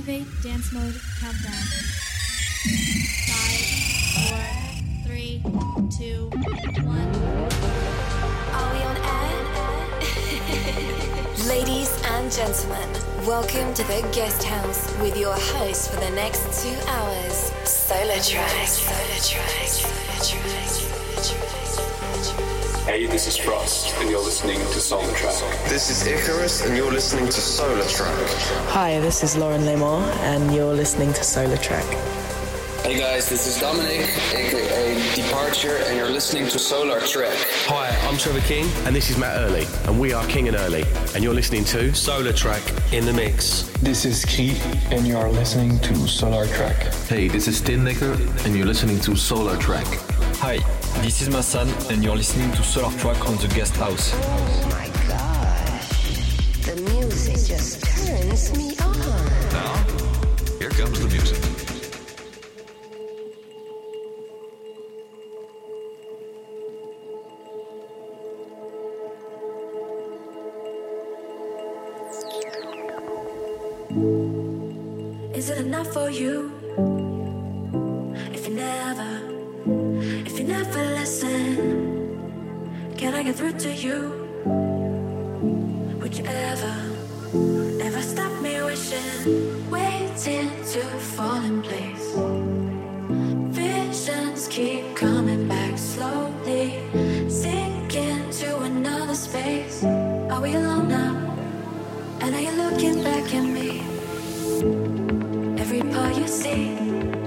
Activate dance mode countdown. Five, four, three, two, one. Are we on air? Ladies and gentlemen, welcome to the guest house with your host for the next two hours, SolarTrak. Solar Track. Solar Track. Hey, this is Frost, and you're listening to SolarTrak. This is Icarus, and you're listening to SolarTrak. Hi, this is Lauren L'Aimant, and you're listening to SolarTrak. Hey guys, this is Dominic, aka Departure, and you're listening to SolarTrak. Hi, I'm Trevor King, and this is Matt Early, and we are King and Early, and you're listening to SolarTrak in the mix. This is Key, and you are listening to SolarTrak. Hey, this is Tinlicker, and you're listening to SolarTrak. Hi, this is Massan, and you're listening to SolarTrak on the Guest House. Oh my gosh, the music just turns me on. Now, here comes the music. Is it enough for you? Can I get through to you? Would you ever, ever stop me wishing, waiting to fall in place? Visions keep coming back slowly, sinking to another space. Are we alone now? And are you looking back at me? Every part you see,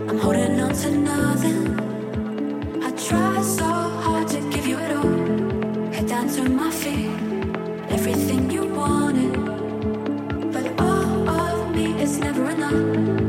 I'm holding on to nothing. I try so everything you wanted. But all of me is never enough.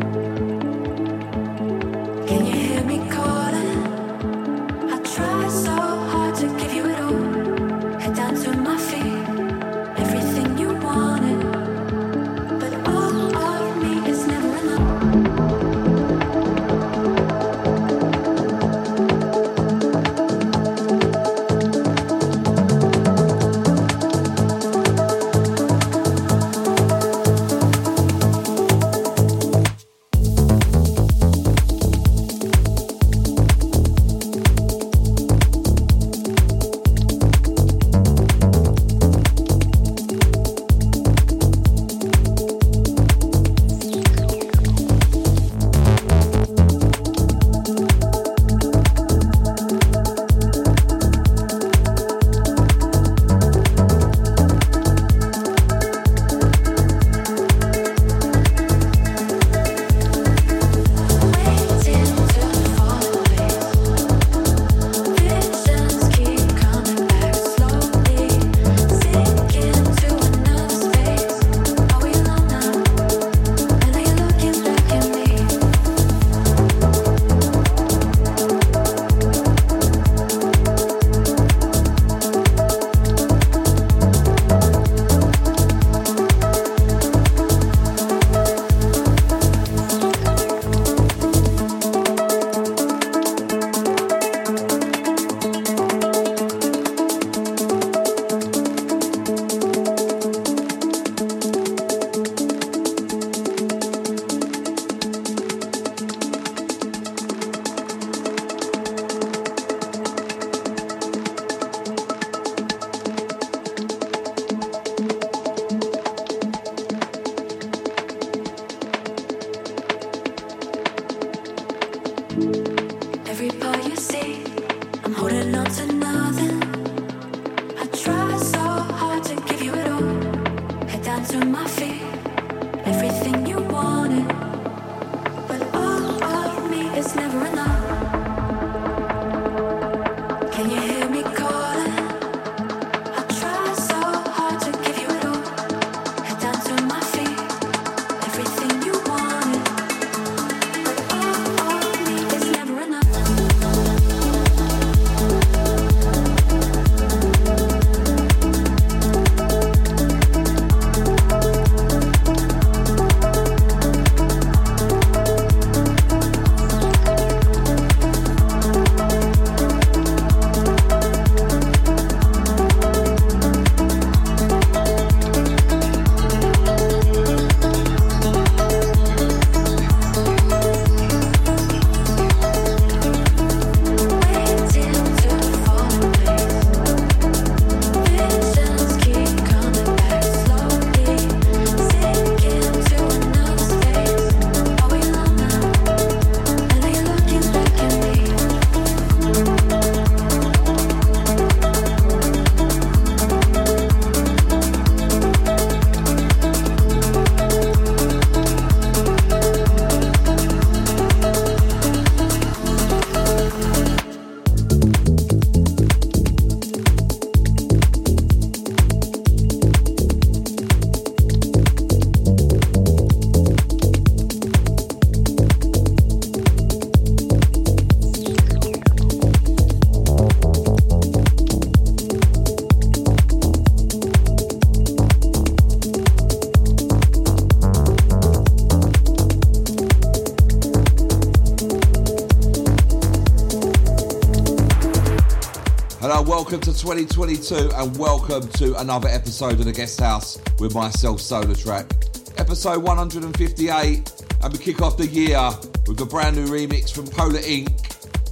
Welcome to 2022 and welcome to another episode of the Guest House with myself, SolarTrak. Episode 158 and we kick off the year with a brand new remix from Polar Inc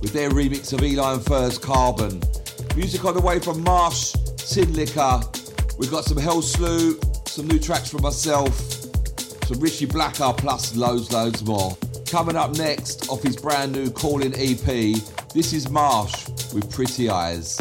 with their remix of Eli and Fur's Carbon. Music on the way from Marsh, Tinlicker. We've got some Helsloot, some new tracks from myself, some Richie Blacker, plus loads, loads more. Coming up next off his brand new Calling EP, this is Marsh with Pretty Eyes.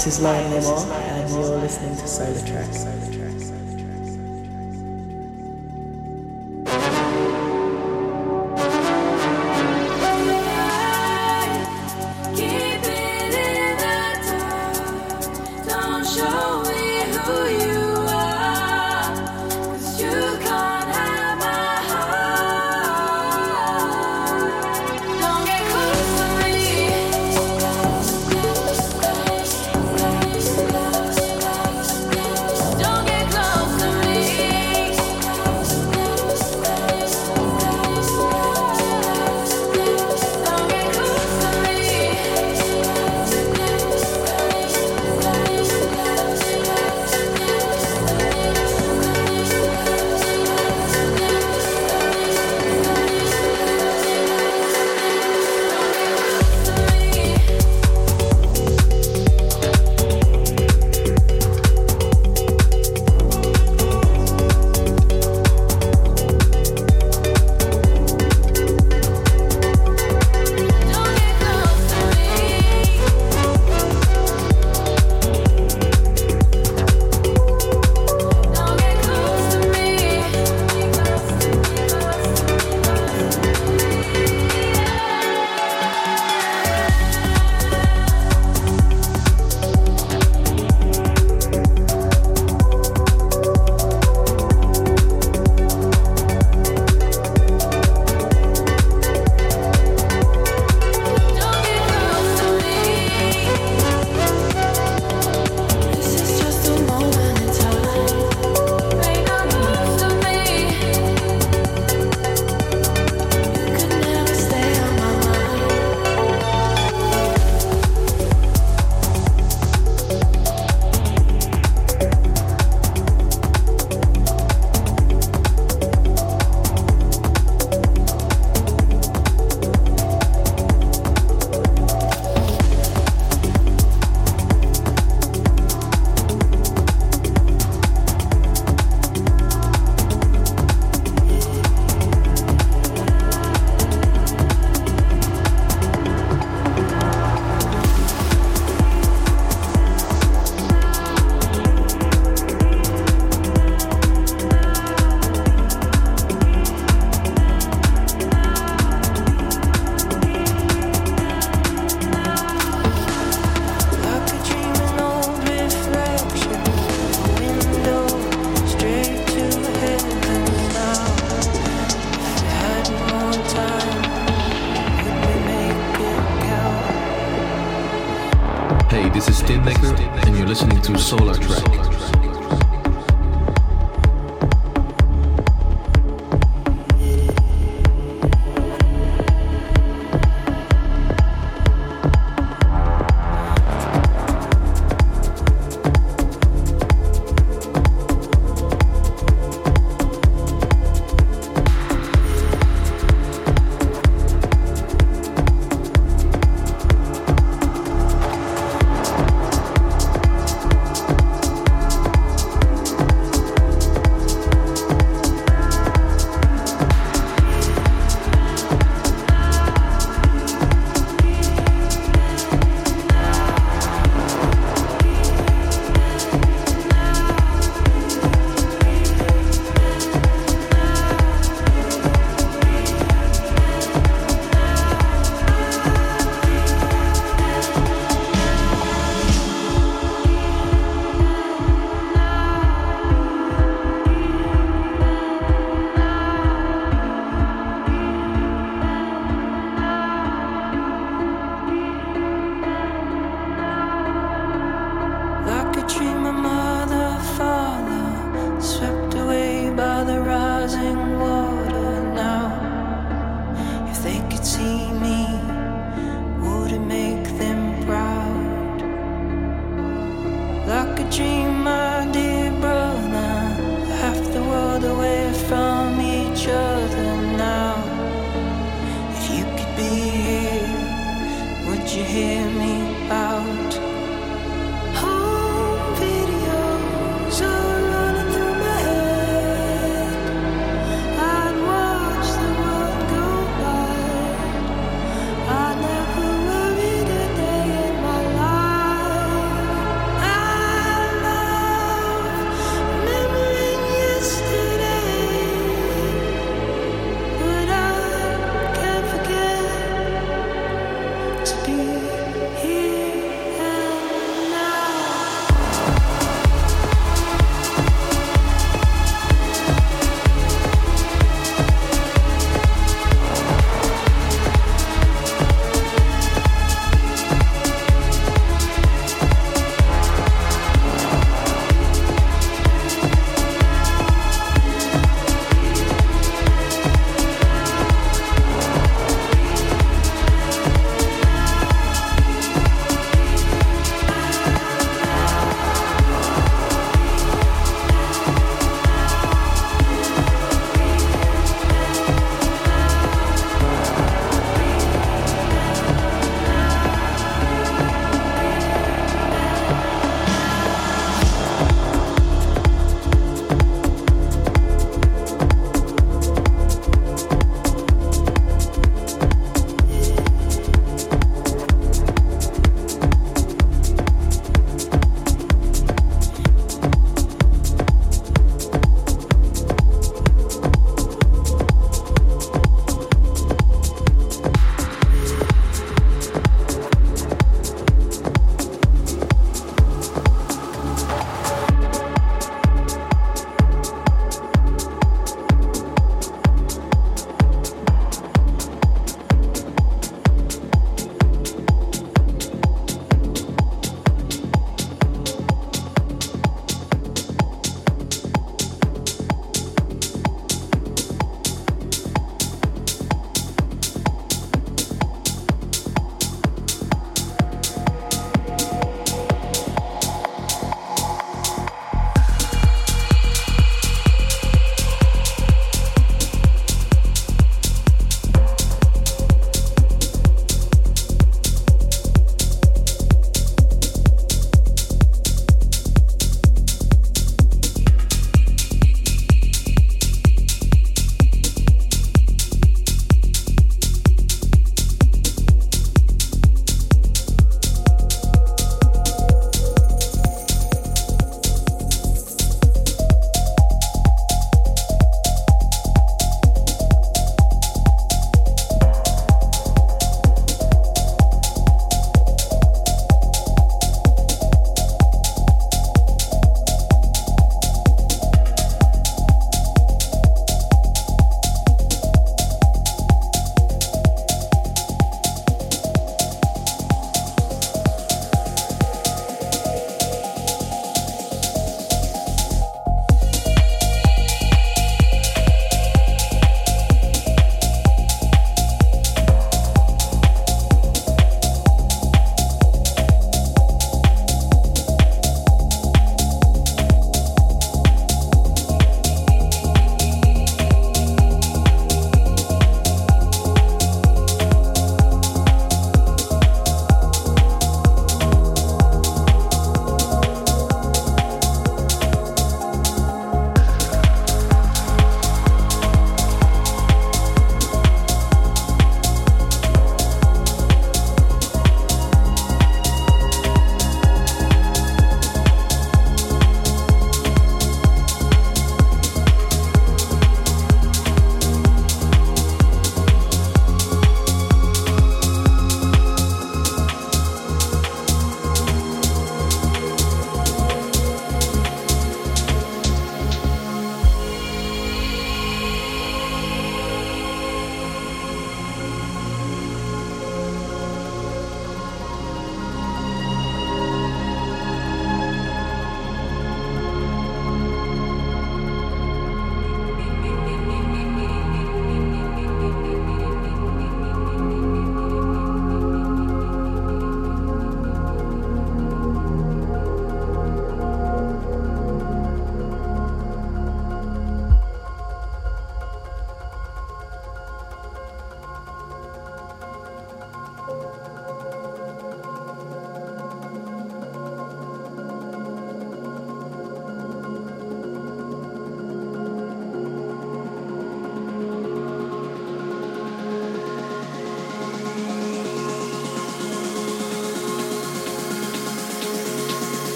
This is Lauren L'Aimant, and you're listening to SolarTrak.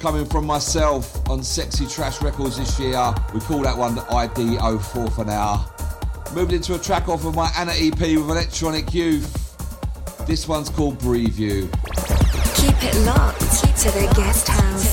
Coming from myself on Sexy Trash Records this year. We call that one the ID 04 for now. Moved into a track off of my Anna EP with Electronic Youth. This one's called You. Keep it locked to the guest house.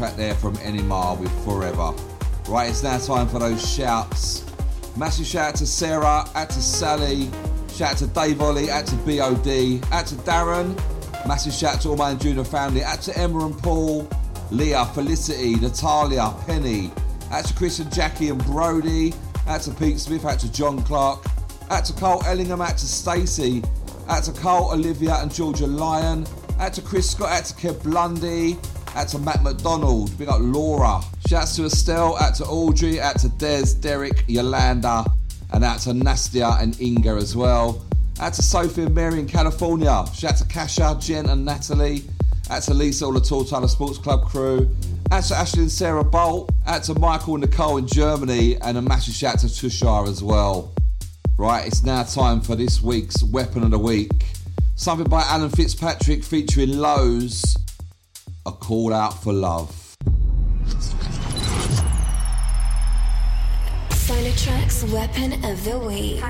Track there from Anyma with Forever. Right, it's now time for those shouts. Massive shout out to Sarah, out to Sally, shout out to Dave Ollie, out to BOD, out to Darren. Massive shout out to all my Junior family, out to Emma and Paul, Leah, Felicity, Natalia, Penny, out to Chris and Jackie and Brody, out to Pete Smith, out to John Clark, out to Carl Ellingham, out to Stacey, out to Carl, Olivia and Georgia Lyon, out to Chris Scott, out to Kev Blundy, out to Matt McDonald, big up Laura. Shouts to Estelle, out to Audrey, out to Des, Derek, Yolanda, and out to Nastia and Inga as well. Out to Sophie and Mary in California. Shout to Kasha, Jen and Natalie. Out to Lisa, all the Tall Tyler Sports Club crew. Out to Ashley and Sarah Bolt. Out to Michael and Nicole in Germany. And a massive shout to Tushar as well. Right, it's now time for this week's Weapon of the Week. Something by Alan Fitzpatrick featuring Lowes. A call out for love. SolarTrak's Weapon of the Week.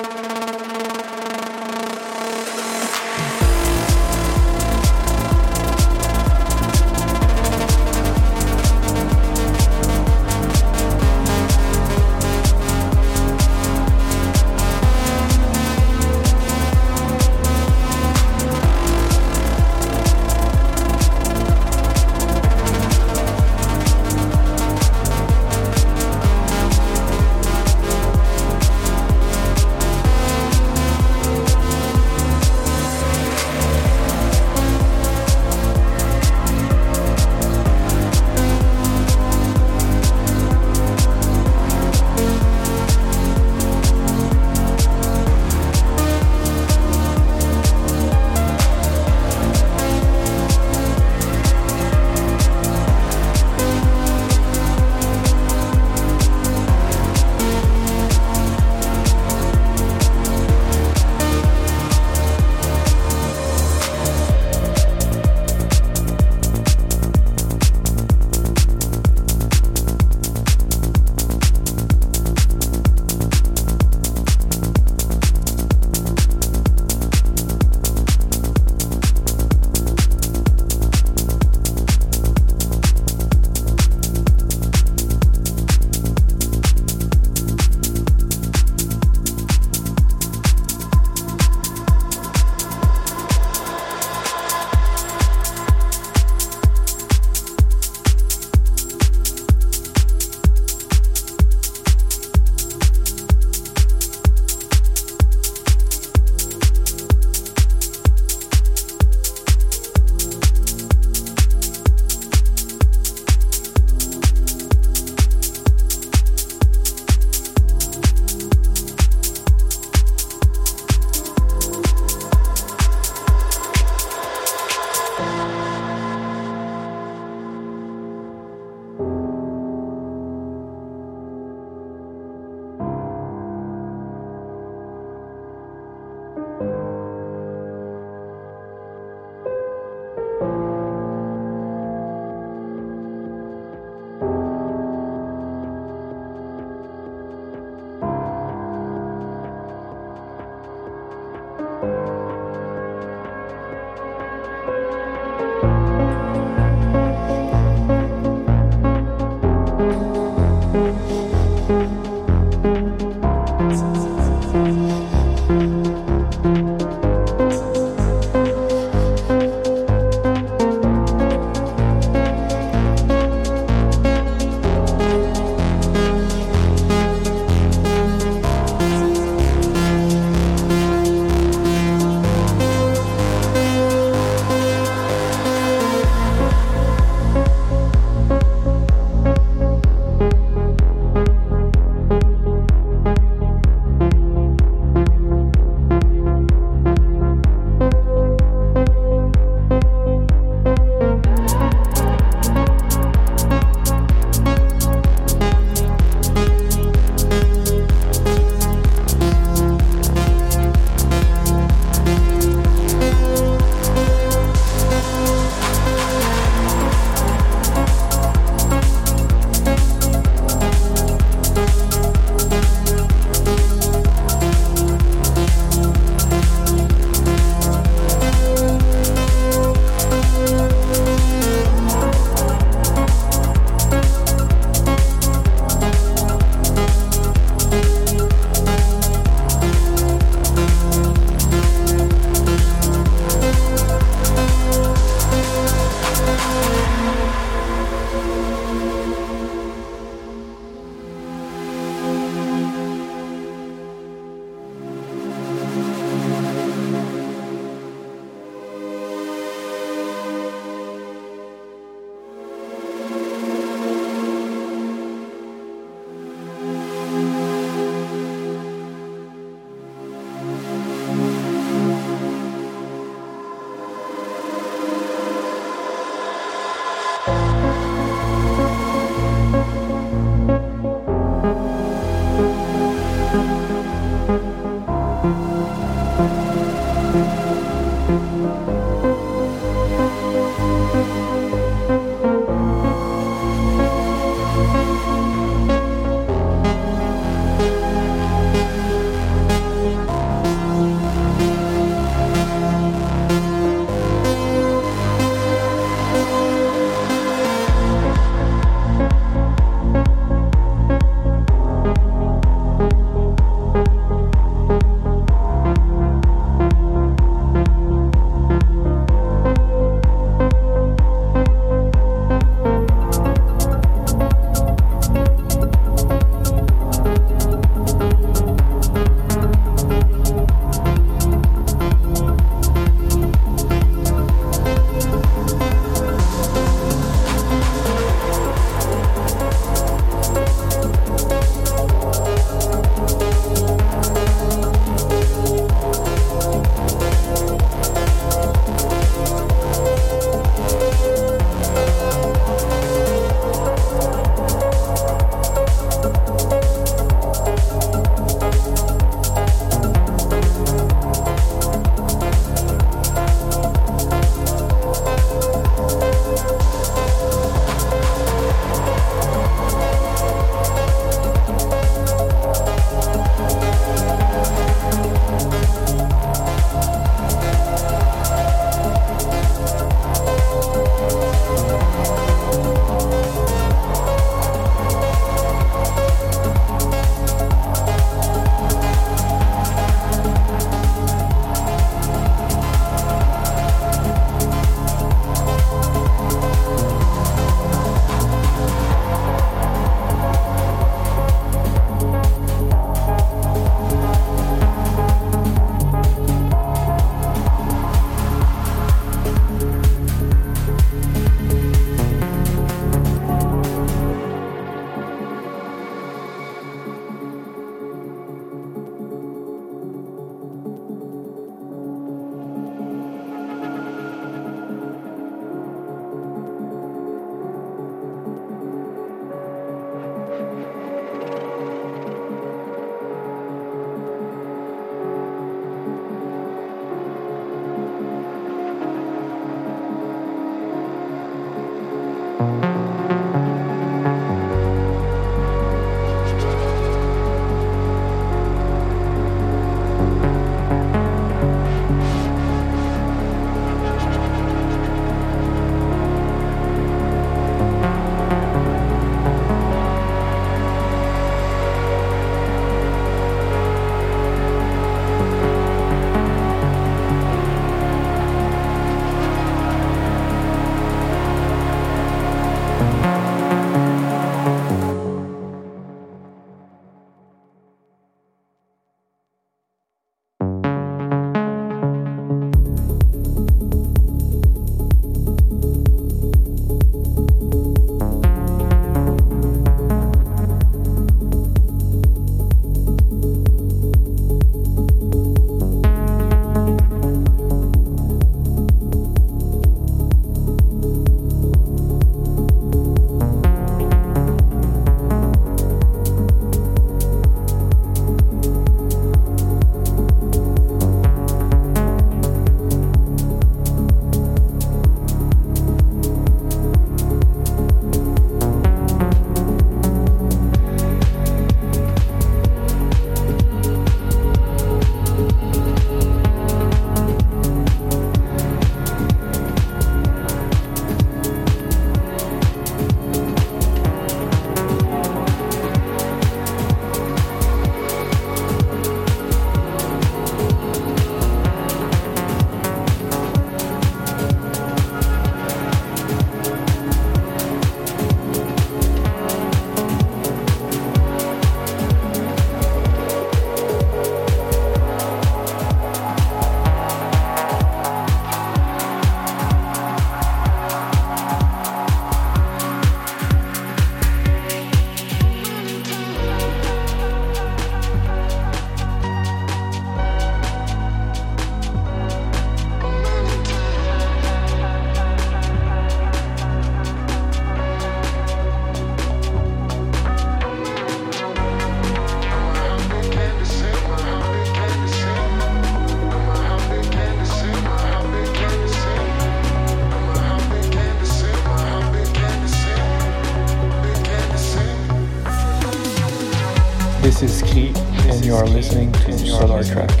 Are listening to SolarTrak.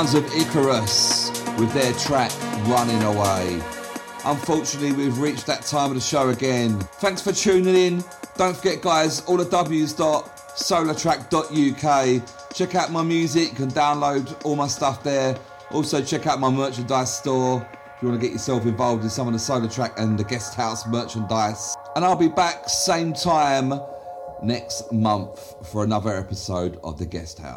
Sounds of Icarus with their track Running Away. Unfortunately, we've reached that time of the show again. Thanks for tuning in. Don't forget, guys, all the W's dot. Check out my music. Can download all my stuff there. Also, check out my merchandise store if you want to get yourself involved in some of the SolarTrak and the Guest House merchandise. And I'll be back same time next month for another episode of the Guest House.